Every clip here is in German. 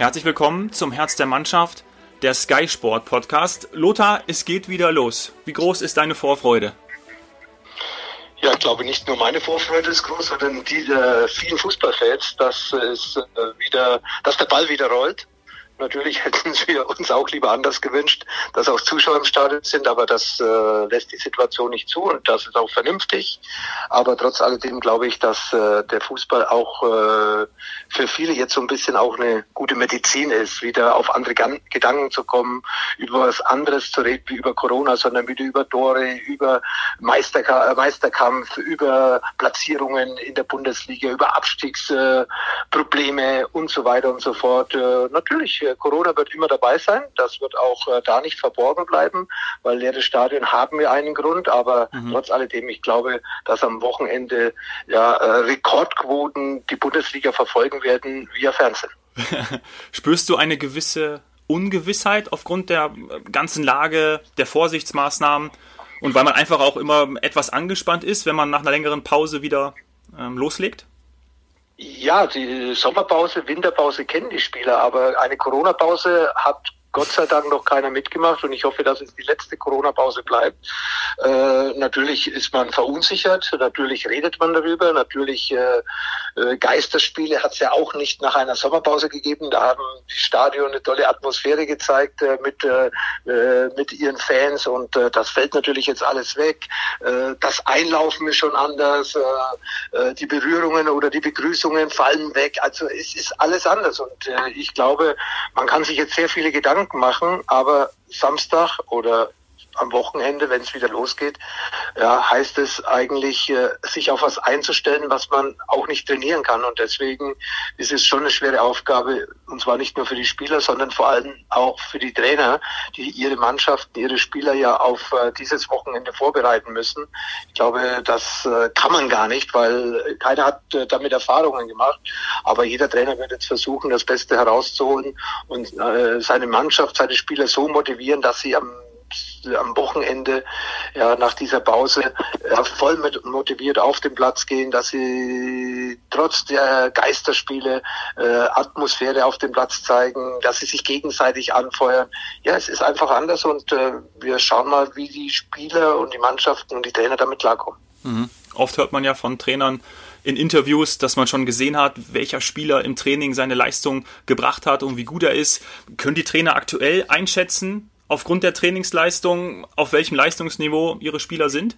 Herzlich willkommen zum Herz der Mannschaft, der Sky Sport Podcast. Lothar, es geht wieder los. Wie groß ist deine Vorfreude? Ja, ich glaube nicht nur meine Vorfreude ist groß, sondern die der vielen Fußballfans, dass es äh, wieder, dass der Ball wieder rollt Natürlich hätten wir uns auch lieber anders gewünscht, dass auch Zuschauer im Stadion sind, aber das äh, lässt die Situation nicht zu und das ist auch vernünftig. Aber trotz alledem glaube ich, dass äh, der Fußball auch äh, für viele jetzt so ein bisschen auch eine gute Medizin ist, wieder auf andere Gan Gedanken zu kommen, über was anderes zu reden wie über Corona, sondern wieder über Tore, über Meisterka Meisterkampf, über Platzierungen in der Bundesliga, über Abstiegsprobleme und so weiter und so fort. Äh, natürlich Corona wird immer dabei sein. Das wird auch äh, da nicht verborgen bleiben, weil leere Stadien haben wir einen Grund. Aber mhm. trotz alledem, ich glaube, dass am Wochenende ja, äh, Rekordquoten die Bundesliga verfolgen werden via Fernsehen. Spürst du eine gewisse Ungewissheit aufgrund der äh, ganzen Lage, der Vorsichtsmaßnahmen und weil man einfach auch immer etwas angespannt ist, wenn man nach einer längeren Pause wieder ähm, loslegt? Ja, die Sommerpause, Winterpause kennen die Spieler, aber eine Corona-Pause hat Gott sei Dank noch keiner mitgemacht und ich hoffe, dass es die letzte Corona-Pause bleibt. Äh, natürlich ist man verunsichert, natürlich redet man darüber, natürlich äh, äh, Geisterspiele hat es ja auch nicht nach einer Sommerpause gegeben. Da haben die Stadion eine tolle Atmosphäre gezeigt äh, mit, äh, äh mit ihren Fans und das fällt natürlich jetzt alles weg. Das Einlaufen ist schon anders, die Berührungen oder die Begrüßungen fallen weg. Also es ist alles anders und ich glaube, man kann sich jetzt sehr viele Gedanken Gedanken machen, aber Samstag oder am Wochenende, wenn es wieder losgeht, ja, heißt es eigentlich, äh, sich auf was einzustellen, was man auch nicht trainieren kann. Und deswegen ist es schon eine schwere Aufgabe, und zwar nicht nur für die Spieler, sondern vor allem auch für die Trainer, die ihre Mannschaften, ihre Spieler ja auf äh, dieses Wochenende vorbereiten müssen. Ich glaube, das äh, kann man gar nicht, weil keiner hat äh, damit Erfahrungen gemacht. Aber jeder Trainer wird jetzt versuchen, das Beste herauszuholen und äh, seine Mannschaft, seine Spieler so motivieren, dass sie am am Wochenende ja, nach dieser Pause ja, voll mit motiviert auf den Platz gehen, dass sie trotz der Geisterspiele äh, Atmosphäre auf dem Platz zeigen, dass sie sich gegenseitig anfeuern. Ja, es ist einfach anders und äh, wir schauen mal, wie die Spieler und die Mannschaften und die Trainer damit klarkommen. Mhm. Oft hört man ja von Trainern, in Interviews, dass man schon gesehen hat, welcher Spieler im Training seine Leistung gebracht hat und wie gut er ist. Können die Trainer aktuell einschätzen, aufgrund der Trainingsleistung, auf welchem Leistungsniveau ihre Spieler sind?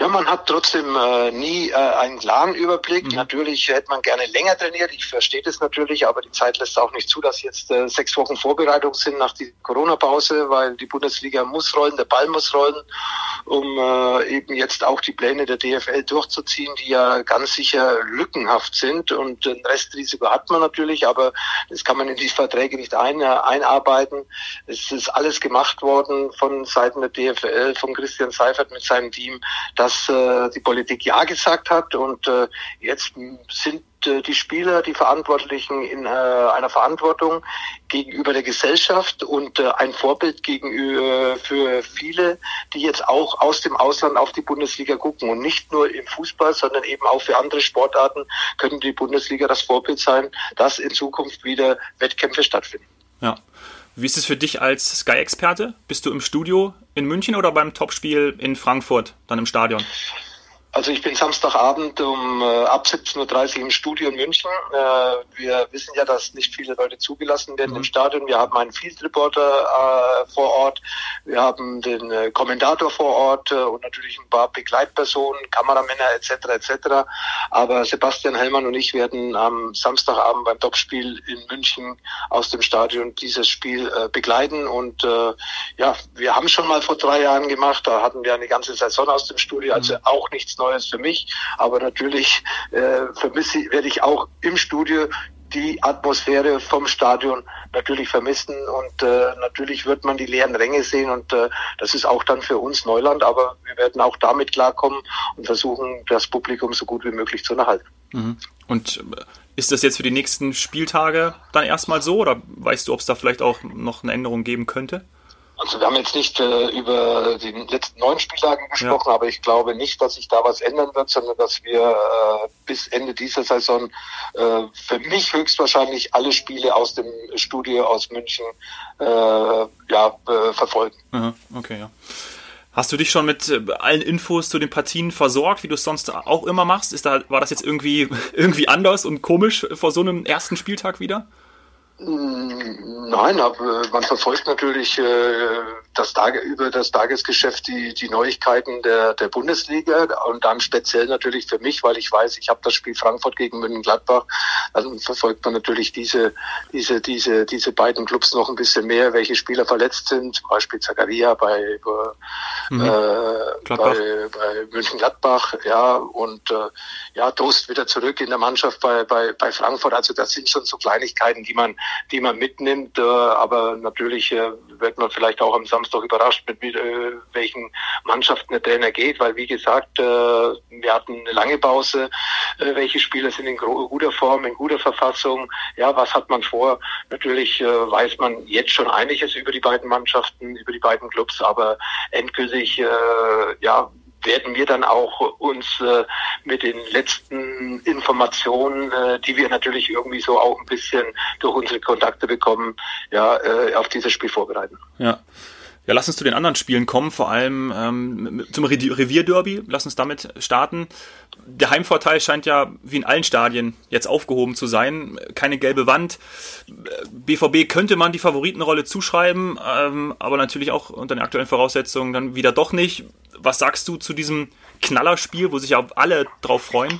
Ja, man hat trotzdem äh, nie äh, einen klaren Überblick. Mhm. Natürlich hätte man gerne länger trainiert. Ich verstehe das natürlich, aber die Zeit lässt auch nicht zu, dass jetzt äh, sechs Wochen Vorbereitung sind nach der Corona-Pause, weil die Bundesliga muss rollen, der Ball muss rollen, um äh, eben jetzt auch die Pläne der DFL durchzuziehen, die ja ganz sicher lückenhaft sind. Und ein Restrisiko hat man natürlich, aber das kann man in die Verträge nicht ein, äh, einarbeiten. Es ist alles gemacht worden von Seiten der DFL, von Christian Seifert mit seinem Team dass äh, die Politik Ja gesagt hat und äh, jetzt sind äh, die Spieler, die Verantwortlichen in äh, einer Verantwortung gegenüber der Gesellschaft und äh, ein Vorbild gegenüber für viele, die jetzt auch aus dem Ausland auf die Bundesliga gucken und nicht nur im Fußball, sondern eben auch für andere Sportarten können die Bundesliga das Vorbild sein, dass in Zukunft wieder Wettkämpfe stattfinden. Ja. Wie ist es für dich als Sky-Experte? Bist du im Studio in München oder beim Topspiel in Frankfurt, dann im Stadion? Also ich bin Samstagabend um äh, ab 17.30 Uhr im Studio in München. Äh, wir wissen ja, dass nicht viele Leute zugelassen werden mhm. im Stadion. Wir haben einen Field Reporter äh, vor Ort, wir haben den äh, Kommentator vor Ort äh, und natürlich ein paar Begleitpersonen, Kameramänner etc. etc. Aber Sebastian Hellmann und ich werden am Samstagabend beim Topspiel in München aus dem Stadion dieses Spiel äh, begleiten. Und äh, ja, wir haben schon mal vor drei Jahren gemacht, da hatten wir eine ganze Saison aus dem Studio, also mhm. auch nichts Neues für mich. Aber natürlich äh, vermisse, werde ich auch im Studio die Atmosphäre vom Stadion natürlich vermissen und äh, natürlich wird man die leeren Ränge sehen und äh, das ist auch dann für uns Neuland, aber wir werden auch damit klarkommen und versuchen, das Publikum so gut wie möglich zu erhalten. Mhm. Und äh, ist das jetzt für die nächsten Spieltage dann erstmal so oder weißt du, ob es da vielleicht auch noch eine Änderung geben könnte? Also wir haben jetzt nicht äh, über die letzten neun Spieltage gesprochen, ja. aber ich glaube nicht, dass sich da was ändern wird, sondern dass wir äh, bis Ende dieser Saison äh, für mich höchstwahrscheinlich alle Spiele aus dem Studio aus München äh, ja, verfolgen. Aha, okay, ja. Hast du dich schon mit äh, allen Infos zu den Partien versorgt, wie du es sonst auch immer machst? Ist da, war das jetzt irgendwie, irgendwie anders und komisch vor so einem ersten Spieltag wieder? Mm, nein, aber man verfolgt natürlich äh, das Tage, über das Tagesgeschäft die, die Neuigkeiten der, der Bundesliga und dann speziell natürlich für mich, weil ich weiß, ich habe das Spiel Frankfurt gegen Mönchengladbach. Also verfolgt man natürlich diese, diese, diese, diese beiden Clubs noch ein bisschen mehr, welche Spieler verletzt sind, zum Beispiel Zakaria bei, mhm. äh, bei, bei Mönchengladbach, ja, und äh, ja, Dost wieder zurück in der Mannschaft bei, bei, bei Frankfurt. Also das sind schon so Kleinigkeiten, die man, die man mitnimmt, äh, aber natürlich äh, wird man vielleicht auch am Samstag überrascht, mit äh, welchen Mannschaften der Trainer geht, weil wie gesagt, wir hatten eine lange Pause. Welche Spieler sind in guter Form, in guter Verfassung? Ja, was hat man vor? Natürlich weiß man jetzt schon einiges über die beiden Mannschaften, über die beiden Clubs, aber endgültig, ja, werden wir dann auch uns äh, mit den letzten Informationen, äh, die wir natürlich irgendwie so auch ein bisschen durch unsere Kontakte bekommen, ja, äh, auf dieses Spiel vorbereiten. Ja. Ja, lass uns zu den anderen Spielen kommen, vor allem ähm, zum Revierderby. Lass uns damit starten. Der Heimvorteil scheint ja wie in allen Stadien jetzt aufgehoben zu sein. Keine gelbe Wand. BVB könnte man die Favoritenrolle zuschreiben, ähm, aber natürlich auch unter den aktuellen Voraussetzungen dann wieder doch nicht. Was sagst du zu diesem Knallerspiel, wo sich auch alle drauf freuen?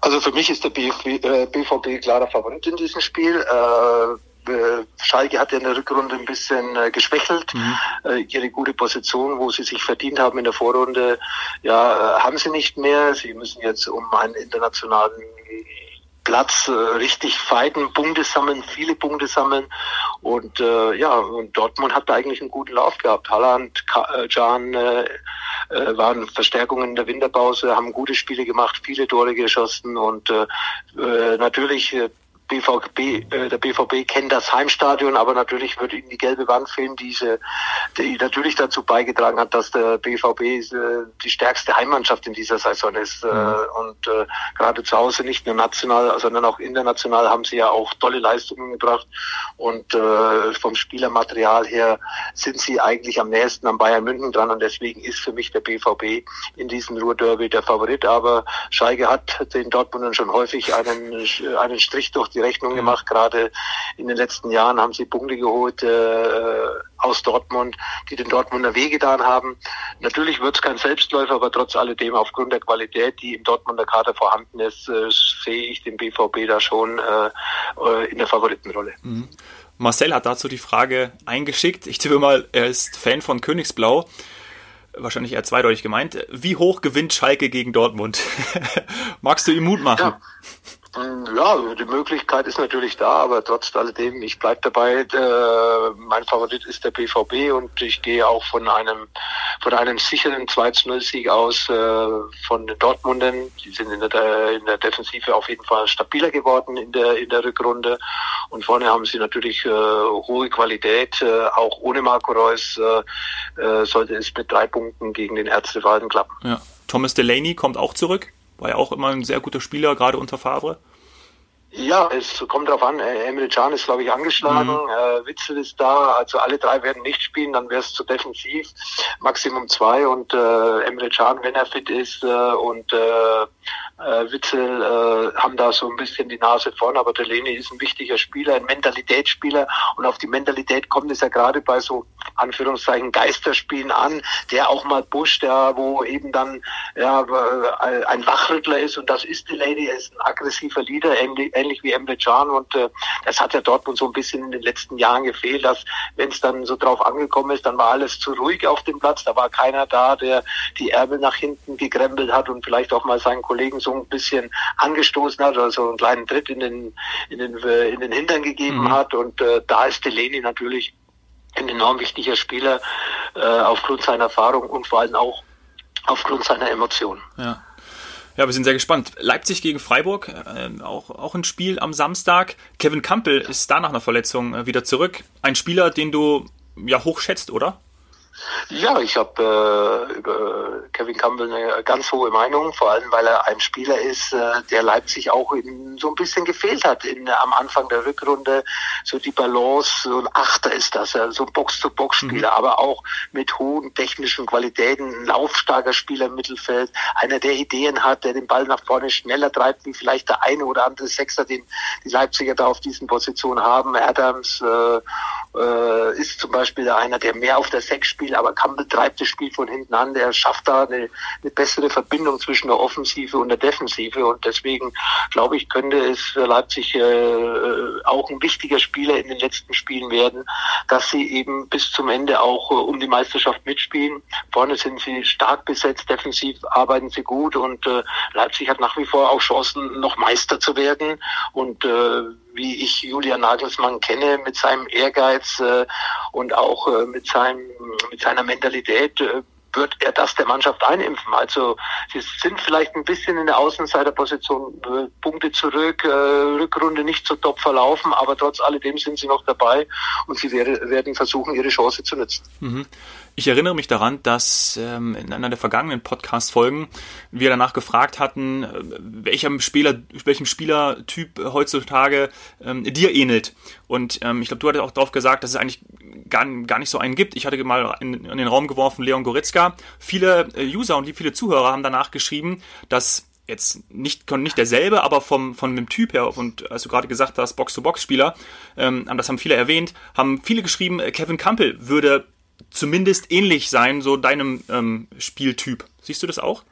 Also für mich ist der BVB äh, klarer Favorit in diesem Spiel. Äh, Schalke hat ja in der Rückrunde ein bisschen äh, geschwächelt. Mhm. Äh, ihre gute Position, wo sie sich verdient haben in der Vorrunde, ja, äh, haben sie nicht mehr. Sie müssen jetzt um einen internationalen Platz äh, richtig fighten, Punkte sammeln, viele Punkte sammeln. Und äh, ja, und Dortmund hat da eigentlich einen guten Lauf gehabt. Halland, Can äh, äh, waren Verstärkungen in der Winterpause, haben gute Spiele gemacht, viele Tore geschossen und äh, natürlich äh, BVB, äh, der BVB kennt das Heimstadion, aber natürlich wird ihnen die gelbe Wand fehlen, diese, die natürlich dazu beigetragen hat, dass der BVB äh, die stärkste Heimmannschaft in dieser Saison ist. Äh, mhm. und äh, gerade zu Hause nicht nur national, sondern auch international haben sie ja auch tolle Leistungen gebracht. Und äh, vom Spielermaterial her sind sie eigentlich am nächsten am Bayern München dran und deswegen ist für mich der BVB in diesem Ruhrderby der Favorit. Aber Schalke hat den Dortmundern schon häufig einen, einen Strich durch die die Rechnung gemacht. Gerade in den letzten Jahren haben sie Punkte geholt äh, aus Dortmund, die den Dortmunder wehgetan haben. Natürlich wird es kein Selbstläufer, aber trotz alledem aufgrund der Qualität, die im Dortmunder Kader vorhanden ist, äh, sehe ich den BVB da schon äh, äh, in der Favoritenrolle. Mhm. Marcel hat dazu die Frage eingeschickt. Ich tippe mal, er ist Fan von Königsblau wahrscheinlich eher zweideutig gemeint. Wie hoch gewinnt Schalke gegen Dortmund? Magst du ihm Mut machen? Ja. Ja, die Möglichkeit ist natürlich da, aber trotz alledem, ich bleibe dabei, äh, mein Favorit ist der BVB und ich gehe auch von einem von einem sicheren 2-0-Sieg aus äh, von den Dortmundern. Die sind in der, in der Defensive auf jeden Fall stabiler geworden in der in der Rückrunde und vorne haben sie natürlich äh, hohe Qualität, äh, auch ohne Marco Reus äh, äh, sollte es mit drei Punkten gegen den Erzrivalen klappen. Ja. Thomas Delaney kommt auch zurück. War ja auch immer ein sehr guter Spieler, gerade unter Favre. Ja, es kommt darauf an. Äh, Emre Can ist, glaube ich, angeschlagen. Mhm. Äh, Witzel ist da. Also alle drei werden nicht spielen. Dann wäre es zu defensiv. Maximum zwei. Und äh, Emre Can, wenn er fit ist, äh, und äh, äh, Witzel äh, haben da so ein bisschen die Nase vorn, aber der Leni ist ein wichtiger Spieler, ein Mentalitätsspieler und auf die Mentalität kommt es ja gerade bei so Anführungszeichen Geisterspielen an, der auch mal pusht, ja, wo eben dann ja, äh, ein Wachrüttler ist und das ist Delaney, er ist ein aggressiver Leader, ähnlich, ähnlich wie Emre Can und äh, das hat ja Dortmund so ein bisschen in den letzten Jahren gefehlt, dass wenn es dann so drauf angekommen ist, dann war alles zu ruhig auf dem Platz, da war keiner da, der die Ärmel nach hinten gekrempelt hat und vielleicht auch mal seinen Kollegen so ein bisschen angestoßen hat oder so einen kleinen Tritt in den, in den, äh, in den Hintern gegeben mhm. hat. Und äh, da ist Delaney natürlich ein enorm wichtiger Spieler äh, aufgrund seiner Erfahrung und vor allem auch aufgrund seiner Emotionen. Ja. Ja, wir sind sehr gespannt. Leipzig gegen Freiburg, äh, auch, auch ein Spiel am Samstag. Kevin Campbell ist da nach einer Verletzung äh, wieder zurück. Ein Spieler, den du ja hoch schätzt, oder? Ja, ich habe äh, über Kevin Campbell eine ganz hohe Meinung, vor allem weil er ein Spieler ist, äh, der Leipzig auch in, so ein bisschen gefehlt hat in, am Anfang der Rückrunde. So die Balance, so ein Achter ist das, ja, so ein Box-to-Box-Spieler, mhm. aber auch mit hohen technischen Qualitäten, ein laufstarker Spieler im Mittelfeld, einer, der Ideen hat, der den Ball nach vorne schneller treibt, wie vielleicht der eine oder andere Sechser, den die Leipziger da auf diesen Positionen haben. Adams äh, äh, ist zum Beispiel einer, der mehr auf der Sechs spielt, aber Campbell treibt das Spiel von hinten an. Der schafft da eine, eine bessere Verbindung zwischen der Offensive und der Defensive und deswegen glaube ich, könnte es für Leipzig äh, auch ein wichtiger Spieler in den letzten Spielen werden, dass sie eben bis zum Ende auch äh, um die Meisterschaft mitspielen. Vorne sind sie stark besetzt, defensiv arbeiten sie gut und äh, Leipzig hat nach wie vor auch Chancen, noch Meister zu werden und äh, wie ich Julian Nagelsmann kenne, mit seinem Ehrgeiz äh, und auch äh, mit, seinem, mit seiner Mentalität, äh, wird er das der Mannschaft einimpfen. Also sie sind vielleicht ein bisschen in der Außenseiterposition, äh, Punkte zurück, äh, Rückrunde nicht so top verlaufen, aber trotz alledem sind sie noch dabei und sie werden versuchen, ihre Chance zu nutzen. Mhm. Ich erinnere mich daran, dass ähm, in einer der vergangenen Podcast-Folgen wir danach gefragt hatten, äh, welchem Spieler, welchem Spielertyp heutzutage ähm, dir ähnelt. Und ähm, ich glaube, du hattest auch darauf gesagt, dass es eigentlich gar, gar nicht so einen gibt. Ich hatte mal in, in den Raum geworfen Leon Goretzka. Viele äh, User und viele Zuhörer haben danach geschrieben, dass jetzt nicht, nicht derselbe, aber vom, von dem Typ her, und als du gerade gesagt hast, Box-to-Box-Spieler, ähm, das haben viele erwähnt, haben viele geschrieben, äh, Kevin Campbell würde zumindest ähnlich sein, so deinem ähm, Spieltyp. Siehst du das auch?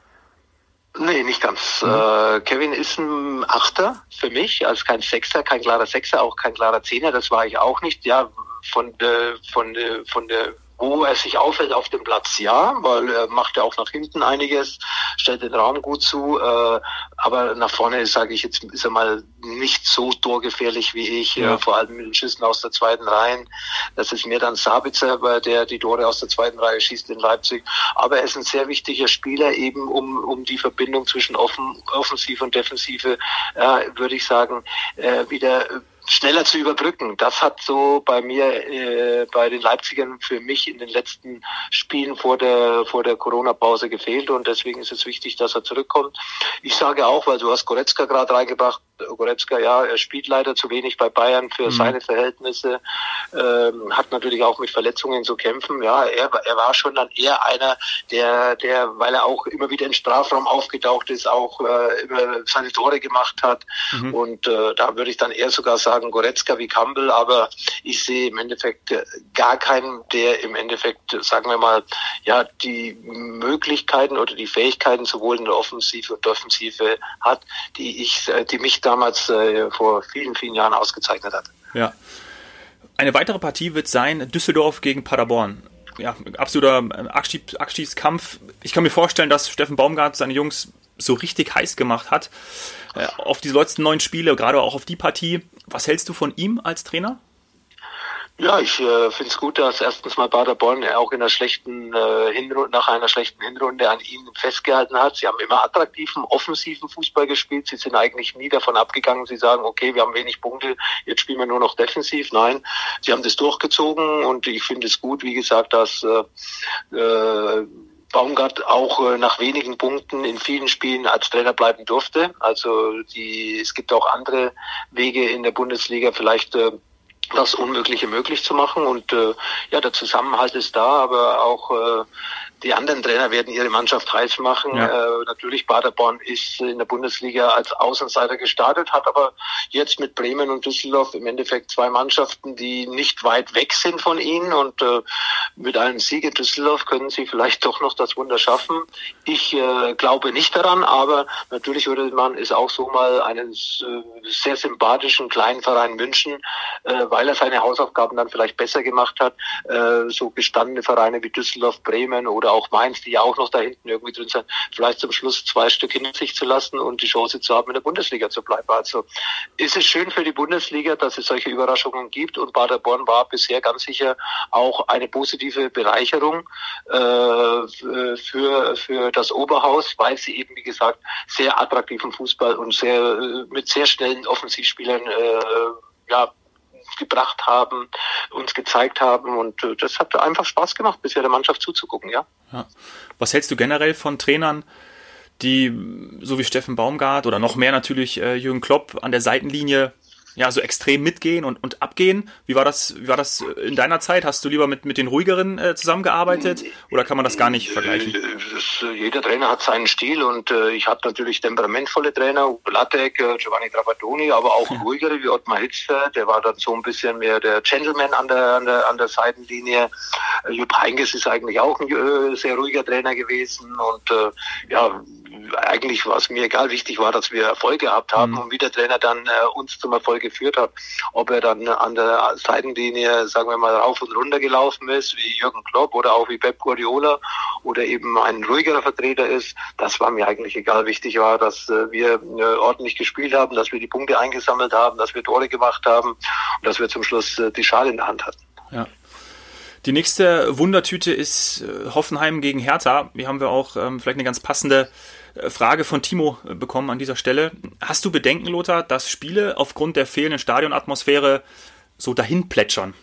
Nee, nicht ganz. Mhm. Äh, Kevin ist ein Achter für mich, also kein Sechser, kein klarer Sechser, auch kein klarer Zehner, das war ich auch nicht. Ja, von der, von der, von der wo er sich auffällt auf dem Platz, ja, weil er macht ja auch nach hinten einiges, stellt den Raum gut zu, äh, aber nach vorne, sage ich jetzt, ist er mal nicht so torgefährlich wie ich, ja. äh, vor allem mit den Schüssen aus der zweiten Reihe. Das ist mir dann Sabitzer, bei der die Tore aus der zweiten Reihe schießt in Leipzig. Aber er ist ein sehr wichtiger Spieler eben, um, um die Verbindung zwischen Offen, Offensive und Defensive, äh, würde ich sagen, äh, wieder schneller zu überbrücken. Das hat so bei mir, äh, bei den Leipzigern für mich in den letzten Spielen vor der, vor der Corona-Pause gefehlt und deswegen ist es wichtig, dass er zurückkommt. Ich sage auch, weil du hast Goretzka gerade reingebracht, Goretzka, ja, er spielt leider zu wenig bei Bayern für mhm. seine Verhältnisse, ähm, hat natürlich auch mit Verletzungen zu kämpfen. Ja, er, er war schon dann eher einer, der, der, weil er auch immer wieder im Strafraum aufgetaucht ist, auch äh, immer seine Tore gemacht hat. Mhm. Und äh, da würde ich dann eher sogar sagen, Goretzka wie Campbell, aber ich sehe im Endeffekt äh, gar keinen, der im Endeffekt, sagen wir mal, ja, die Möglichkeiten oder die Fähigkeiten sowohl in der Offensive und Defensive hat, die ich, äh, die mich damals äh, vor vielen, vielen Jahren ausgezeichnet hat. Ja. Eine weitere Partie wird sein Düsseldorf gegen Paderborn. Ja, absoluter Abschied, Abschiedskampf. Ich kann mir vorstellen, dass Steffen Baumgart seine Jungs so richtig heiß gemacht hat äh, auf die letzten neun Spiele, gerade auch auf die Partie. Was hältst du von ihm als Trainer? Ja, ich äh, finde es gut, dass erstens mal Paderborn auch in einer schlechten äh, Hinrunde, nach einer schlechten Hinrunde an ihnen festgehalten hat. Sie haben immer attraktiven, offensiven Fußball gespielt. Sie sind eigentlich nie davon abgegangen. Sie sagen, okay, wir haben wenig Punkte, jetzt spielen wir nur noch defensiv. Nein, sie haben das durchgezogen und ich finde es gut, wie gesagt, dass äh, äh, Baumgart auch äh, nach wenigen Punkten in vielen Spielen als Trainer bleiben durfte. Also die, es gibt auch andere Wege in der Bundesliga, vielleicht äh, das Unmögliche möglich zu machen. Und äh, ja, der Zusammenhalt ist da, aber auch äh, die anderen Trainer werden ihre Mannschaft heiß machen. Ja. Äh, natürlich Paderborn ist in der Bundesliga als Außenseiter gestartet, hat aber jetzt mit Bremen und Düsseldorf im Endeffekt zwei Mannschaften, die nicht weit weg sind von ihnen. Und äh, mit einem Sieg in Düsseldorf können sie vielleicht doch noch das Wunder schaffen. Ich äh, glaube nicht daran, aber natürlich würde man es auch so mal einen äh, sehr sympathischen kleinen Verein wünschen, äh, weil er seine Hausaufgaben dann vielleicht besser gemacht hat. Äh, so gestandene Vereine wie Düsseldorf, Bremen oder oder auch Mainz, die ja auch noch da hinten irgendwie drin sind, vielleicht zum Schluss zwei Stück hinter sich zu lassen und die Chance zu haben, in der Bundesliga zu bleiben. Also ist es schön für die Bundesliga, dass es solche Überraschungen gibt und Paderborn war bisher ganz sicher auch eine positive Bereicherung äh, für, für das Oberhaus, weil sie eben, wie gesagt, sehr attraktiven Fußball und sehr mit sehr schnellen Offensivspielern äh, ja, gebracht haben, uns gezeigt haben und äh, das hat einfach Spaß gemacht, bisher der Mannschaft zuzugucken, ja. ja. Was hältst du generell von Trainern, die so wie Steffen Baumgart oder noch mehr natürlich äh, Jürgen Klopp an der Seitenlinie ja, so extrem mitgehen und, und abgehen. Wie war das, wie war das in deiner Zeit? Hast du lieber mit, mit den ruhigeren äh, zusammengearbeitet oder kann man das gar nicht vergleichen? Das, äh, jeder Trainer hat seinen Stil und äh, ich habe natürlich temperamentvolle Trainer, Lattek, äh, Giovanni Trapattoni, aber auch ja. ruhigere wie Ottmar Hitzfer, der war dann so ein bisschen mehr der Gentleman an der, an der, an der Seitenlinie. Äh, Jupp Heynckes ist eigentlich auch ein äh, sehr ruhiger Trainer gewesen und äh, ja, eigentlich war es mir egal. Wichtig war, dass wir Erfolg gehabt haben mhm. und wie der Trainer dann äh, uns zum Erfolg geführt hat. Ob er dann an der Seitenlinie, sagen wir mal, rauf und runter gelaufen ist, wie Jürgen Klopp oder auch wie Pep Guardiola oder eben ein ruhigerer Vertreter ist, das war mir eigentlich egal. Wichtig war, dass äh, wir äh, ordentlich gespielt haben, dass wir die Punkte eingesammelt haben, dass wir Tore gemacht haben und dass wir zum Schluss äh, die Schale in der Hand hatten. Ja. Die nächste Wundertüte ist äh, Hoffenheim gegen Hertha. Hier haben wir auch ähm, vielleicht eine ganz passende äh, Frage von Timo äh, bekommen an dieser Stelle. Hast du Bedenken, Lothar, dass Spiele aufgrund der fehlenden Stadionatmosphäre so dahin plätschern?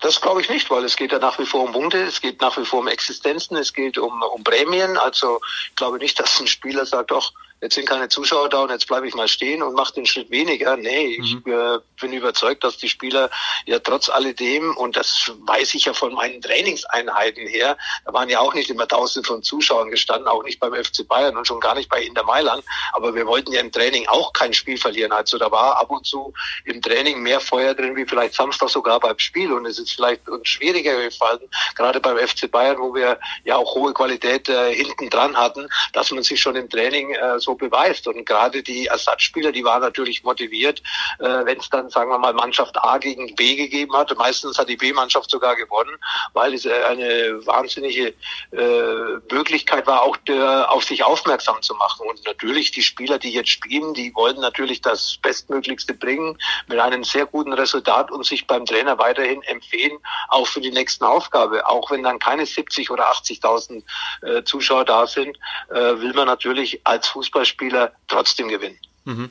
Das glaube ich nicht, weil es geht ja nach wie vor um Punkte, es geht nach wie vor um Existenzen, es geht um, um Prämien. Also ich glaube nicht, dass ein Spieler sagt, doch, jetzt sind keine Zuschauer da und jetzt bleibe ich mal stehen und mache den Schritt weniger. Nee, mhm. ich äh, bin überzeugt, dass die Spieler ja trotz alledem, und das weiß ich ja von meinen Trainingseinheiten her, da waren ja auch nicht immer tausend von Zuschauern gestanden, auch nicht beim FC Bayern und schon gar nicht bei Inter Mailand, aber wir wollten ja im Training auch kein Spiel verlieren. Also da war ab und zu im Training mehr Feuer drin, wie vielleicht Samstag sogar beim Spiel und es ist vielleicht uns schwieriger gefallen, gerade beim FC Bayern, wo wir ja auch hohe Qualität äh, hinten dran hatten, dass man sich schon im Training äh, so beweist. Und gerade die Ersatzspieler, die waren natürlich motiviert, äh, wenn es dann, sagen wir mal, Mannschaft A gegen B gegeben hat. Meistens hat die B-Mannschaft sogar gewonnen, weil es äh, eine wahnsinnige äh, Möglichkeit war, auch der, auf sich aufmerksam zu machen. Und natürlich die Spieler, die jetzt spielen, die wollen natürlich das Bestmöglichste bringen mit einem sehr guten Resultat und sich beim Trainer weiterhin empfehlen, auch für die nächsten Aufgabe. Auch wenn dann keine 70 oder 80.000 äh, Zuschauer da sind, äh, will man natürlich als Fußball Fußballspieler trotzdem gewinnen. Mhm.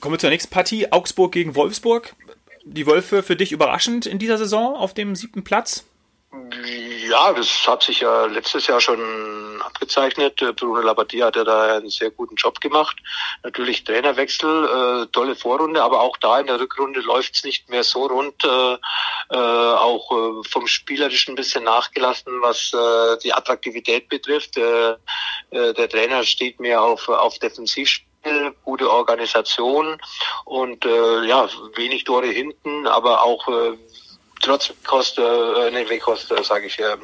Kommen wir zur nächsten Partie. Augsburg gegen Wolfsburg. Die Wölfe für dich überraschend in dieser Saison auf dem siebten Platz? Ja, das hat sich ja letztes Jahr schon abgezeichnet. Bruno Labbadia hat ja da einen sehr guten Job gemacht. Natürlich Trainerwechsel, äh, tolle Vorrunde, aber auch da in der Rückrunde läuft es nicht mehr so rund. Äh, äh, auch äh, vom Spielerischen ein bisschen nachgelassen, was äh, die Attraktivität betrifft. Äh, äh, der Trainer steht mehr auf, auf Defensivspiel gute Organisation und äh, ja, wenig Tore hinten, aber auch äh, trotz Kost, äh, nee, Wekost, äh, sage ich, äh,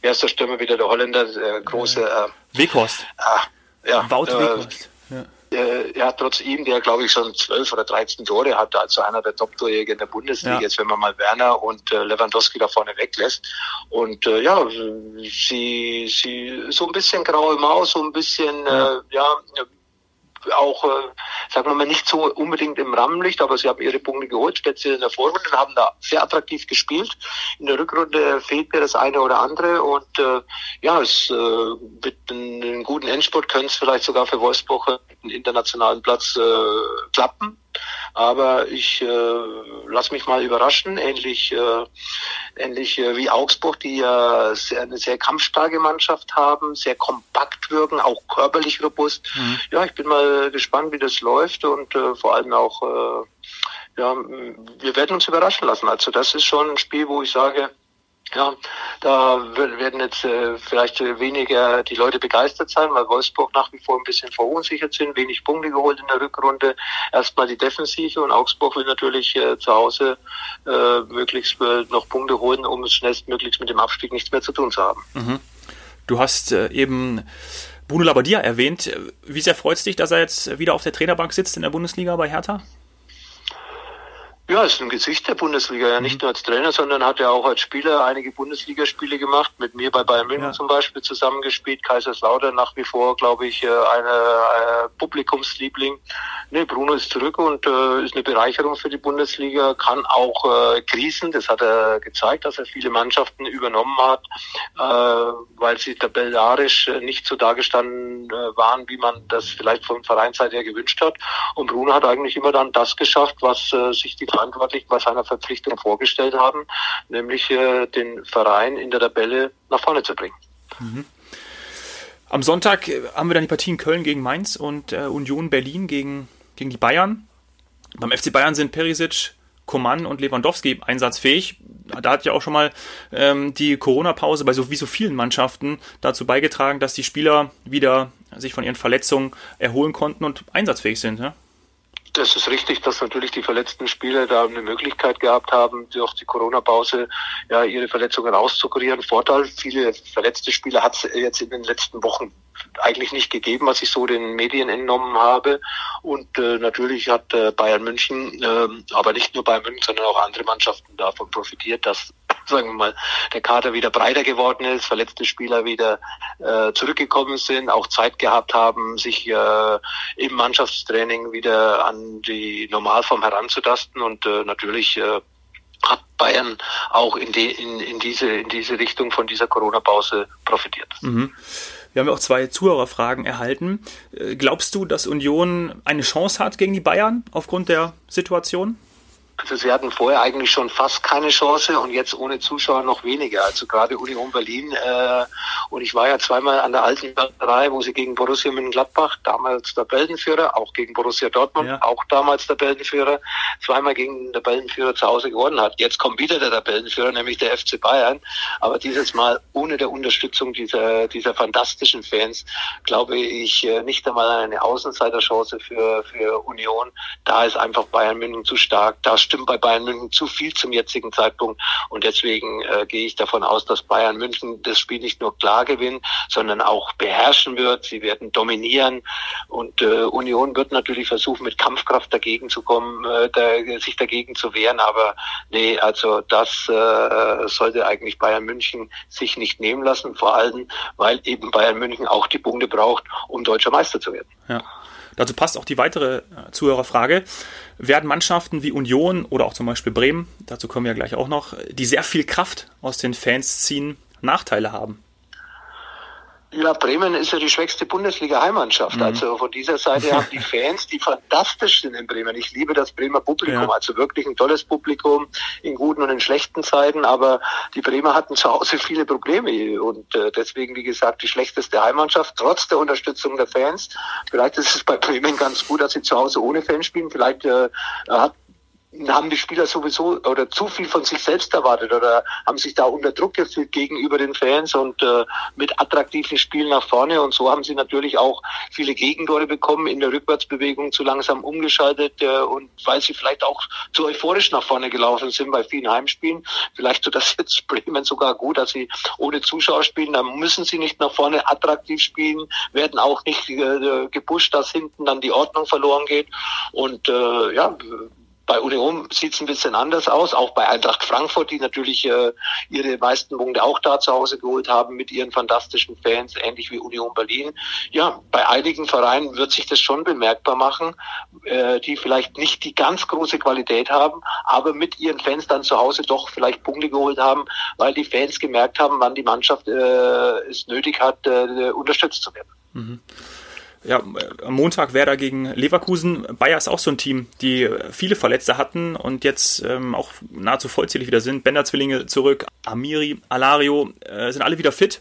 wer ist der Stürmer wieder, der Holländer, äh, große... Äh, Wekost. Ah, ja, Wout äh, Wekost. Ja. Äh, ja, trotz ihm, der glaube ich schon zwölf oder dreizehn Tore hat, also einer der Top-Torjäger in der Bundesliga, ja. jetzt wenn man mal Werner und äh, Lewandowski da vorne weglässt. Und äh, ja, sie, sie so ein bisschen graue Maus, so ein bisschen, ja, äh, ja auch, äh, sagen wir mal, nicht so unbedingt im Rammenlicht, aber sie haben ihre Punkte geholt, speziell in der Vorrunde, haben da sehr attraktiv gespielt. In der Rückrunde fehlt mir das eine oder andere und äh, ja, es äh, mit einem guten Endspurt könnte es vielleicht sogar für Wolfsburg einen internationalen Platz äh, klappen. Aber ich äh, lasse mich mal überraschen, ähnlich, äh, ähnlich äh, wie Augsburg, die ja sehr, eine sehr kampfstarke Mannschaft haben, sehr kompakt wirken, auch körperlich robust. Mhm. Ja, ich bin mal gespannt, wie das läuft und äh, vor allem auch, äh, ja, wir werden uns überraschen lassen. Also das ist schon ein Spiel, wo ich sage, ja, da werden jetzt äh, vielleicht weniger die Leute begeistert sein, weil Wolfsburg nach wie vor ein bisschen verunsichert sind, wenig Punkte geholt in der Rückrunde. Erstmal die Defensive und Augsburg will natürlich äh, zu Hause äh, möglichst äh, noch Punkte holen, um es schnellstmöglichst mit dem Abstieg nichts mehr zu tun zu haben. Mhm. Du hast äh, eben Bruno Labbadia erwähnt. Wie sehr freut es dich, dass er jetzt wieder auf der Trainerbank sitzt in der Bundesliga bei Hertha? Ja, ist ein Gesicht der Bundesliga, ja nicht mhm. nur als Trainer, sondern hat ja auch als Spieler einige Bundesligaspiele gemacht, mit mir bei Bayern München ja. zum Beispiel zusammengespielt, Kaiserslautern nach wie vor, glaube ich, äh, eine, eine Publikumsliebling. Nee, Bruno ist zurück und äh, ist eine Bereicherung für die Bundesliga, kann auch äh, Krisen, das hat er gezeigt, dass er viele Mannschaften übernommen hat, äh, weil sie tabellarisch nicht so dargestanden äh, waren, wie man das vielleicht von Vereinszeit her gewünscht hat. Und Bruno hat eigentlich immer dann das geschafft, was äh, sich die Verantwortlichen bei seiner Verpflichtung vorgestellt haben, nämlich äh, den Verein in der Tabelle nach vorne zu bringen. Mhm. Am Sonntag äh, haben wir dann die Partien Köln gegen Mainz und äh, Union Berlin gegen, gegen die Bayern. Beim FC Bayern sind Perisic, Coman und Lewandowski einsatzfähig. Da hat ja auch schon mal ähm, die Corona-Pause bei so wie so vielen Mannschaften dazu beigetragen, dass die Spieler wieder sich von ihren Verletzungen erholen konnten und einsatzfähig sind. Ja? Das ist richtig, dass natürlich die verletzten Spieler da eine Möglichkeit gehabt haben, durch die Corona-Pause ja ihre Verletzungen auszukurieren. Vorteil, viele verletzte Spieler hat es jetzt in den letzten Wochen eigentlich nicht gegeben, was ich so den Medien entnommen habe. Und äh, natürlich hat äh, Bayern München, äh, aber nicht nur Bayern München, sondern auch andere Mannschaften davon profitiert, dass sagen wir mal, der Kader wieder breiter geworden ist, verletzte Spieler wieder äh, zurückgekommen sind, auch Zeit gehabt haben, sich äh, im Mannschaftstraining wieder an die Normalform heranzutasten und äh, natürlich äh, hat Bayern auch in, die, in, in, diese, in diese Richtung von dieser Corona-Pause profitiert. Mhm. Wir haben ja auch zwei Zuhörerfragen erhalten. Äh, glaubst du, dass Union eine Chance hat gegen die Bayern aufgrund der Situation? Also sie hatten vorher eigentlich schon fast keine Chance und jetzt ohne Zuschauer noch weniger. Also gerade Union Berlin äh, und ich war ja zweimal an der alten Börserei, wo sie gegen Borussia Mönchengladbach, damals der Beldenführer, auch gegen Borussia Dortmund, ja. auch damals der Beldenführer, zweimal gegen den Beldenführer zu Hause gewonnen hat. Jetzt kommt wieder der Tabellenführer, nämlich der FC Bayern, aber dieses Mal ohne der Unterstützung dieser dieser fantastischen Fans, glaube ich äh, nicht einmal eine Außenseiterchance für für Union. Da ist einfach Bayern München zu stark. Da stimmt bei Bayern München zu viel zum jetzigen Zeitpunkt. Und deswegen äh, gehe ich davon aus, dass Bayern München das Spiel nicht nur klar gewinnt, sondern auch beherrschen wird. Sie werden dominieren. Und äh, Union wird natürlich versuchen, mit Kampfkraft dagegen zu kommen, äh, da, sich dagegen zu wehren. Aber nee, also das äh, sollte eigentlich Bayern München sich nicht nehmen lassen. Vor allem, weil eben Bayern München auch die Punkte braucht, um deutscher Meister zu werden. Ja. Dazu passt auch die weitere äh, Zuhörerfrage. Werden Mannschaften wie Union oder auch zum Beispiel Bremen, dazu kommen wir gleich auch noch, die sehr viel Kraft aus den Fans ziehen, Nachteile haben? Ja, Bremen ist ja die schwächste Bundesliga-Heimmannschaft. Mhm. Also von dieser Seite haben die Fans, die fantastisch sind in Bremen. Ich liebe das Bremer Publikum, ja. also wirklich ein tolles Publikum in guten und in schlechten Zeiten. Aber die Bremer hatten zu Hause viele Probleme und äh, deswegen, wie gesagt, die schlechteste Heimmannschaft, trotz der Unterstützung der Fans. Vielleicht ist es bei Bremen ganz gut, dass sie zu Hause ohne Fans spielen. Vielleicht äh, hat haben die Spieler sowieso oder zu viel von sich selbst erwartet oder haben sich da unter Druck gefühlt gegenüber den Fans und äh, mit attraktiven Spielen nach vorne. Und so haben sie natürlich auch viele Gegentore bekommen, in der Rückwärtsbewegung zu langsam umgeschaltet äh, und weil sie vielleicht auch zu euphorisch nach vorne gelaufen sind bei vielen Heimspielen. Vielleicht tut das jetzt Bremen sogar gut, dass sie ohne Zuschauer spielen, dann müssen sie nicht nach vorne attraktiv spielen, werden auch nicht äh, gepusht, dass hinten dann die Ordnung verloren geht. Und äh, ja, bei Union sieht es ein bisschen anders aus, auch bei Eintracht Frankfurt, die natürlich äh, ihre meisten Punkte auch da zu Hause geholt haben mit ihren fantastischen Fans, ähnlich wie Union Berlin. Ja, bei einigen Vereinen wird sich das schon bemerkbar machen, äh, die vielleicht nicht die ganz große Qualität haben, aber mit ihren Fans dann zu Hause doch vielleicht Punkte geholt haben, weil die Fans gemerkt haben, wann die Mannschaft äh, es nötig hat, äh, unterstützt zu werden. Mhm ja, am Montag Werder gegen Leverkusen. Bayer ist auch so ein Team, die viele Verletzte hatten und jetzt ähm, auch nahezu vollzählig wieder sind. Bender-Zwillinge zurück, Amiri, Alario äh, sind alle wieder fit.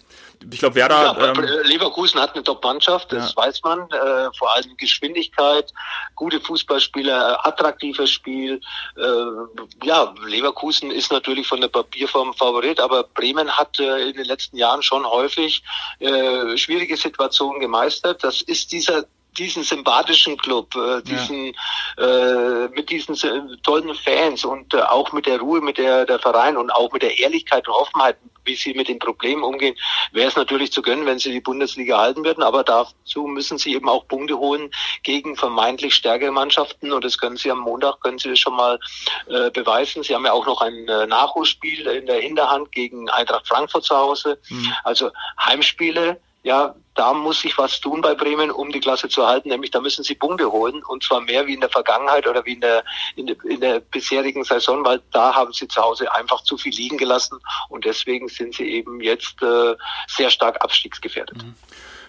Ich glaube, Werder. Ja, ähm, Leverkusen hat eine Top-Mannschaft, das ja. weiß man. Äh, vor allem Geschwindigkeit, gute Fußballspieler, attraktives Spiel. Äh, ja, Leverkusen ist natürlich von der Papierform Favorit, aber Bremen hat äh, in den letzten Jahren schon häufig äh, schwierige Situationen gemeistert. Das ist dieser diesen sympathischen Club, äh, diesen ja. äh, mit diesen tollen Fans und äh, auch mit der Ruhe, mit der der Verein und auch mit der Ehrlichkeit und Offenheit, wie sie mit den Problemen umgehen, wäre es natürlich zu gönnen, wenn sie die Bundesliga halten würden. Aber dazu müssen sie eben auch Punkte holen gegen vermeintlich stärkere Mannschaften und das können sie am Montag können sie das schon mal äh, beweisen. Sie haben ja auch noch ein äh, Nachholspiel in der Hinterhand gegen Eintracht Frankfurt zu Hause. Mhm. Also Heimspiele ja, da muss sich was tun bei Bremen, um die Klasse zu halten, nämlich da müssen sie Punkte holen und zwar mehr wie in der Vergangenheit oder wie in der, in der, in der bisherigen Saison, weil da haben sie zu Hause einfach zu viel liegen gelassen und deswegen sind sie eben jetzt äh, sehr stark abstiegsgefährdet. Mhm.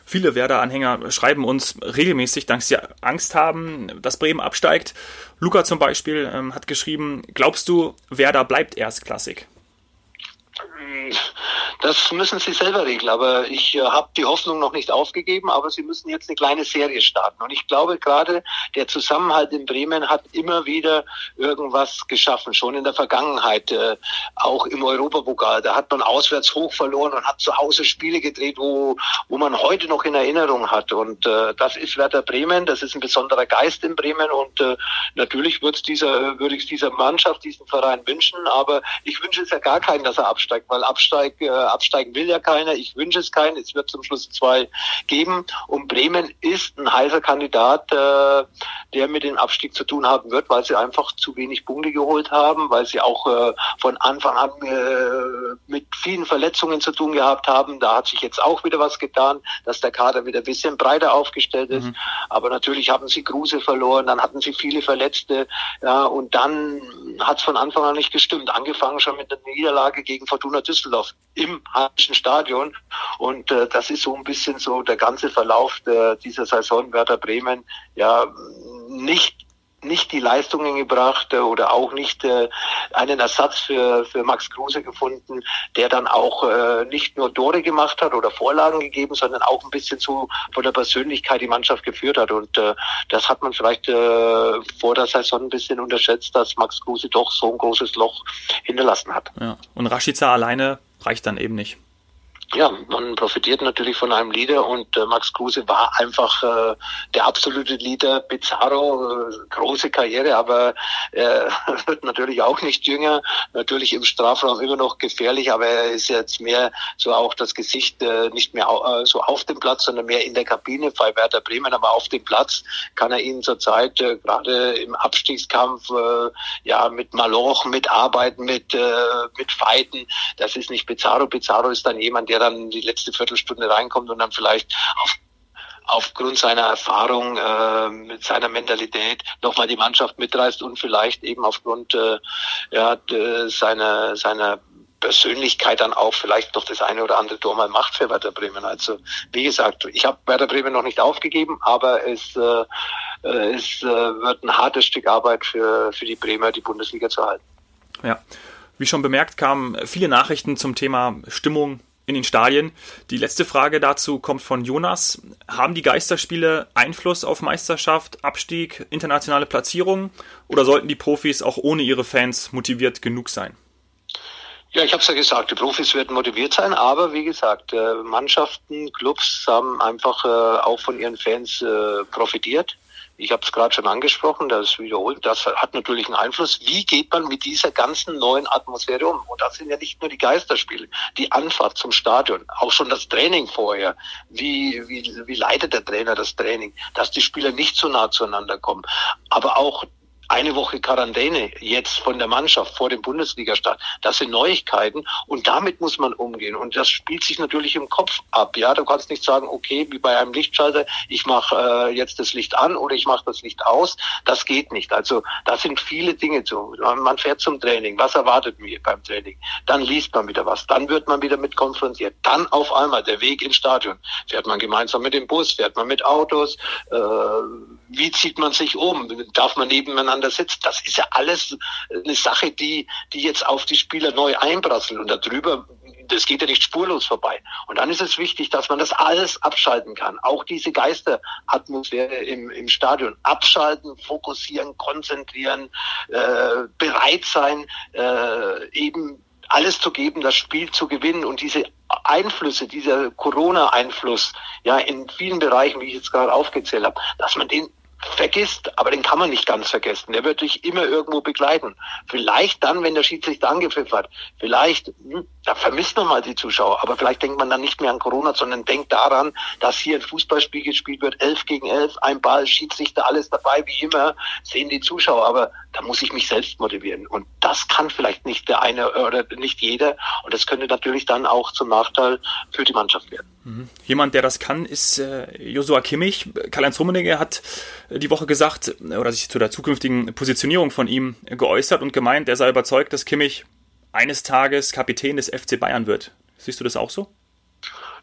Viele Werder-Anhänger schreiben uns regelmäßig, dass sie Angst haben, dass Bremen absteigt. Luca zum Beispiel ähm, hat geschrieben, glaubst du, Werder bleibt erstklassig? Das müssen Sie selber regeln. Aber ich äh, habe die Hoffnung noch nicht aufgegeben. Aber Sie müssen jetzt eine kleine Serie starten. Und ich glaube gerade der Zusammenhalt in Bremen hat immer wieder irgendwas geschaffen. Schon in der Vergangenheit, äh, auch im Europapokal. Da hat man auswärts hoch verloren und hat zu Hause Spiele gedreht, wo, wo man heute noch in Erinnerung hat. Und äh, das ist Werder Bremen. Das ist ein besonderer Geist in Bremen. Und äh, natürlich würde ich dieser Mannschaft, diesen Verein wünschen. Aber ich wünsche es ja gar keinen, dass er absteigt, weil Absteig, äh, absteigen will ja keiner. Ich wünsche es keinen. Es wird zum Schluss zwei geben. Und Bremen ist ein heißer Kandidat, äh, der mit dem Abstieg zu tun haben wird, weil sie einfach zu wenig Punkte geholt haben, weil sie auch äh, von Anfang an äh, mit vielen Verletzungen zu tun gehabt haben. Da hat sich jetzt auch wieder was getan, dass der Kader wieder ein bisschen breiter aufgestellt ist. Mhm. Aber natürlich haben sie Kruse verloren, dann hatten sie viele Verletzte. Ja, und dann hat es von Anfang an nicht gestimmt. Angefangen schon mit der Niederlage gegen Fortuna Düsseldorf im Heimischen Stadion. Und äh, das ist so ein bisschen so der ganze Verlauf der, dieser Saison Werder Bremen. Ja, nicht nicht die Leistungen gebracht äh, oder auch nicht äh, einen Ersatz für, für Max Kruse gefunden, der dann auch äh, nicht nur Tore gemacht hat oder Vorlagen gegeben, sondern auch ein bisschen so von der Persönlichkeit die Mannschaft geführt hat. Und äh, das hat man vielleicht äh, vor der Saison ein bisschen unterschätzt, dass Max Kruse doch so ein großes Loch hinterlassen hat. Ja. Und Rashica alleine reicht dann eben nicht ja, man profitiert natürlich von einem Leader und äh, Max Kruse war einfach äh, der absolute Leader. Pizarro, äh, große Karriere, aber er wird natürlich auch nicht jünger. Natürlich im Strafraum immer noch gefährlich, aber er ist jetzt mehr so auch das Gesicht äh, nicht mehr au äh, so auf dem Platz, sondern mehr in der Kabine bei Werder Bremen. Aber auf dem Platz kann er ihn zurzeit äh, gerade im Abstiegskampf äh, ja mit Maloch, mit Arbeiten, mit äh, mit Fighten. Das ist nicht Pizarro. Pizarro ist dann jemand, der dann die letzte Viertelstunde reinkommt und dann vielleicht auf aufgrund seiner Erfahrung, äh, mit seiner Mentalität nochmal die Mannschaft mitreißt und vielleicht eben aufgrund äh, ja, seiner, seiner Persönlichkeit dann auch vielleicht noch das eine oder andere Tor mal macht für Werder Bremen. Also wie gesagt, ich habe Werder Bremen noch nicht aufgegeben, aber es, äh, es äh, wird ein hartes Stück Arbeit für, für die Bremer, die Bundesliga zu halten. Ja, wie schon bemerkt, kamen viele Nachrichten zum Thema Stimmung in den Stadien. Die letzte Frage dazu kommt von Jonas. Haben die Geisterspiele Einfluss auf Meisterschaft, Abstieg, internationale Platzierung oder sollten die Profis auch ohne ihre Fans motiviert genug sein? Ja, ich habe es ja gesagt, die Profis werden motiviert sein, aber wie gesagt, äh, Mannschaften, Clubs haben einfach äh, auch von ihren Fans äh, profitiert. Ich habe es gerade schon angesprochen, das wiederholt, das hat natürlich einen Einfluss. Wie geht man mit dieser ganzen neuen Atmosphäre um? Und das sind ja nicht nur die Geisterspiele, die Anfahrt zum Stadion, auch schon das Training vorher. Wie, wie, wie leitet der Trainer das Training? Dass die Spieler nicht so nah zueinander kommen. Aber auch eine Woche Quarantäne jetzt von der Mannschaft vor dem Bundesligastart. Das sind Neuigkeiten und damit muss man umgehen. Und das spielt sich natürlich im Kopf ab. Ja, du kannst nicht sagen, okay, wie bei einem Lichtschalter, ich mache äh, jetzt das Licht an oder ich mache das Licht aus. Das geht nicht. Also da sind viele Dinge zu. Man fährt zum Training. Was erwartet mir beim Training? Dann liest man wieder was. Dann wird man wieder mit konfrontiert. Dann auf einmal der Weg ins Stadion. Fährt man gemeinsam mit dem Bus? Fährt man mit Autos? Äh, wie zieht man sich um? Darf man nebeneinander sitzen? Das ist ja alles eine Sache, die, die jetzt auf die Spieler neu einprasseln und darüber, das geht ja nicht spurlos vorbei. Und dann ist es wichtig, dass man das alles abschalten kann. Auch diese Geisteratmosphäre im, im Stadion. Abschalten, fokussieren, konzentrieren, äh, bereit sein, äh, eben alles zu geben, das Spiel zu gewinnen und diese Einflüsse, dieser Corona-Einfluss, ja, in vielen Bereichen, wie ich jetzt gerade aufgezählt habe, dass man den vergisst, aber den kann man nicht ganz vergessen. Der wird dich immer irgendwo begleiten. Vielleicht dann, wenn der Schiedsrichter angepfiffen hat, vielleicht, hm, da vermisst man mal die Zuschauer, aber vielleicht denkt man dann nicht mehr an Corona, sondern denkt daran, dass hier ein Fußballspiel gespielt wird, elf gegen elf, ein Ball, Schiedsrichter, alles dabei, wie immer, sehen die Zuschauer, aber da muss ich mich selbst motivieren. Und das kann vielleicht nicht der eine oder nicht jeder. Und das könnte natürlich dann auch zum Nachteil für die Mannschaft werden. Jemand, der das kann, ist äh, Josua Kimmich. Karl-Heinz Rummenigge hat die Woche gesagt oder sich zu der zukünftigen Positionierung von ihm geäußert und gemeint, er sei überzeugt, dass Kimmich eines Tages Kapitän des FC Bayern wird. Siehst du das auch so?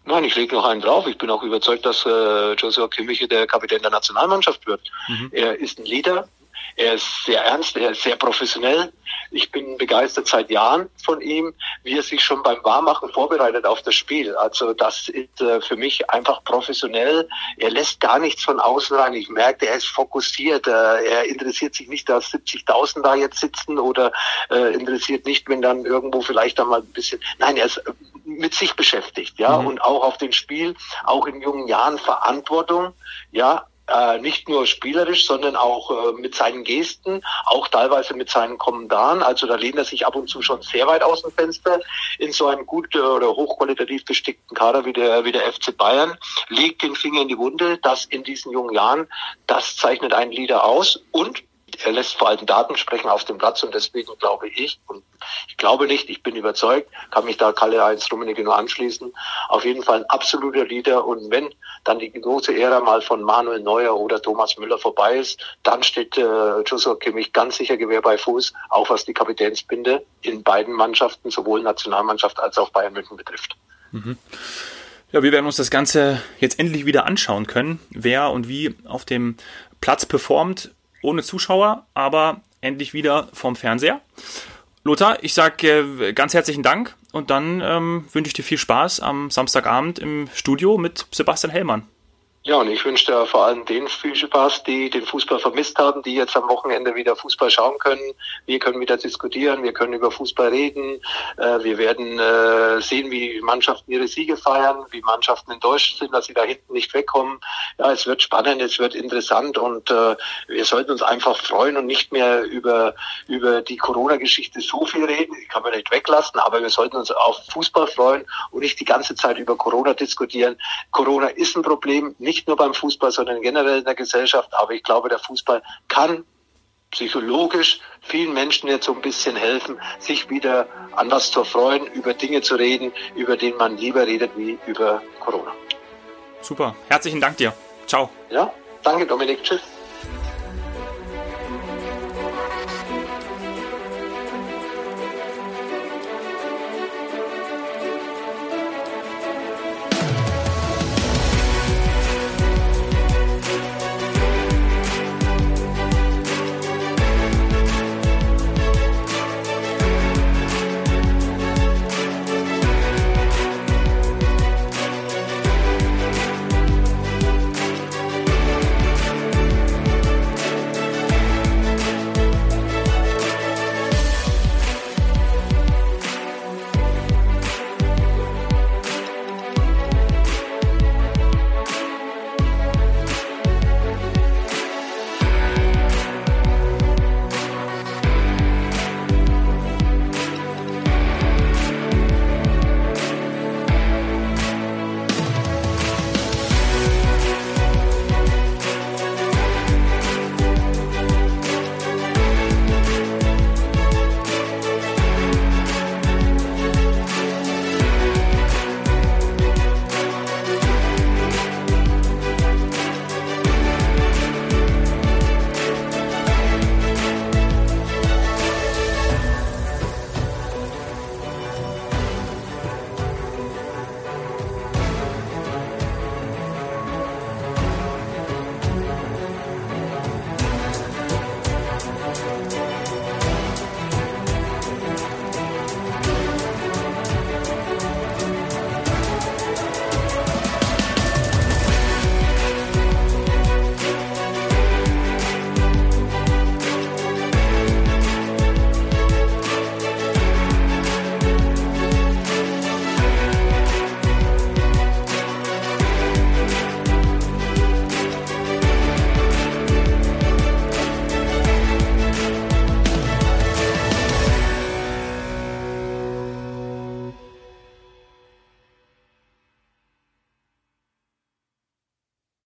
Nein, ich lege noch einen drauf. Ich bin auch überzeugt, dass äh, Joshua Kimmich der Kapitän der Nationalmannschaft wird. Mhm. Er ist ein Leader, er ist sehr ernst, er ist sehr professionell. Ich bin begeistert seit Jahren von ihm, wie er sich schon beim Warmachen vorbereitet auf das Spiel. Also das ist äh, für mich einfach professionell. Er lässt gar nichts von außen rein. Ich merke, er ist fokussiert. Äh, er interessiert sich nicht, dass 70.000 da jetzt sitzen oder äh, interessiert nicht, wenn dann irgendwo vielleicht einmal ein bisschen. Nein, er ist mit sich beschäftigt, ja, mhm. und auch auf dem Spiel, auch in jungen Jahren Verantwortung, ja, äh, nicht nur spielerisch, sondern auch äh, mit seinen Gesten, auch teilweise mit seinen Kommentaren. Also da lehnt er sich ab und zu schon sehr weit aus dem Fenster in so einem gut äh, oder hochqualitativ bestickten Kader wie der, wie der FC Bayern, legt den Finger in die Wunde. Das in diesen jungen Jahren, das zeichnet einen Leader aus und er lässt vor allem Daten sprechen auf dem Platz und deswegen glaube ich, und ich glaube nicht, ich bin überzeugt, kann mich da Kalle Heinz Rummenigge nur anschließen, auf jeden Fall ein absoluter Leader und wenn dann die große Ära mal von Manuel Neuer oder Thomas Müller vorbei ist, dann steht äh, Joshua Kimmich ganz sicher Gewehr bei Fuß, auch was die Kapitänsbinde in beiden Mannschaften, sowohl Nationalmannschaft als auch Bayern München betrifft. Mhm. Ja, wir werden uns das Ganze jetzt endlich wieder anschauen können, wer und wie auf dem Platz performt ohne Zuschauer, aber endlich wieder vom Fernseher. Lothar, ich sage äh, ganz herzlichen Dank und dann ähm, wünsche ich dir viel Spaß am Samstagabend im Studio mit Sebastian Hellmann. Ja, und ich wünsche dir vor allem den Spaß, die den Fußball vermisst haben, die jetzt am Wochenende wieder Fußball schauen können. Wir können wieder diskutieren, wir können über Fußball reden. Äh, wir werden äh, sehen, wie Mannschaften ihre Siege feiern, wie Mannschaften enttäuscht sind, dass sie da hinten nicht wegkommen. Ja, es wird spannend, es wird interessant und äh, wir sollten uns einfach freuen und nicht mehr über, über die Corona-Geschichte so viel reden. Die kann man nicht weglassen, aber wir sollten uns auf Fußball freuen und nicht die ganze Zeit über Corona diskutieren. Corona ist ein Problem, nicht nicht nur beim Fußball, sondern generell in der Gesellschaft. Aber ich glaube, der Fußball kann psychologisch vielen Menschen jetzt so ein bisschen helfen, sich wieder anders zu freuen, über Dinge zu reden, über denen man lieber redet wie über Corona. Super. Herzlichen Dank dir. Ciao. Ja, danke Dominik. Tschüss.